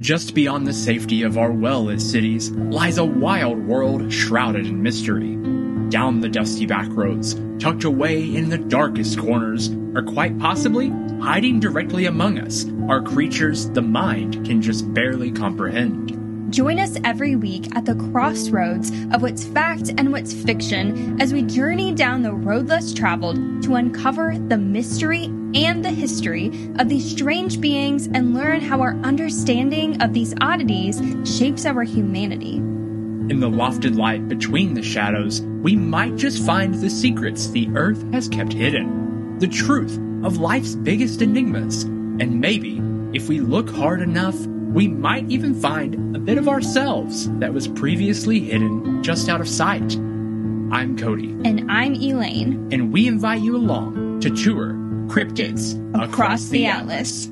Just beyond the safety of our well-lit cities lies a wild world shrouded in mystery. Down the dusty back roads, tucked away in the darkest corners, or quite possibly hiding directly among us, are creatures the mind can just barely comprehend. Join us every week at the crossroads of what's fact and what's fiction as we journey down the road less traveled to uncover the mystery and the history of these strange beings and learn how our understanding of these oddities shapes our humanity. In the lofted light between the shadows, we might just find the secrets the Earth has kept hidden, the truth of life's biggest enigmas, and maybe, if we look hard enough, we might even find a bit of ourselves that was previously hidden just out of sight. I'm Cody. And I'm Elaine. And we invite you along to tour cryptids across, across the Atlas.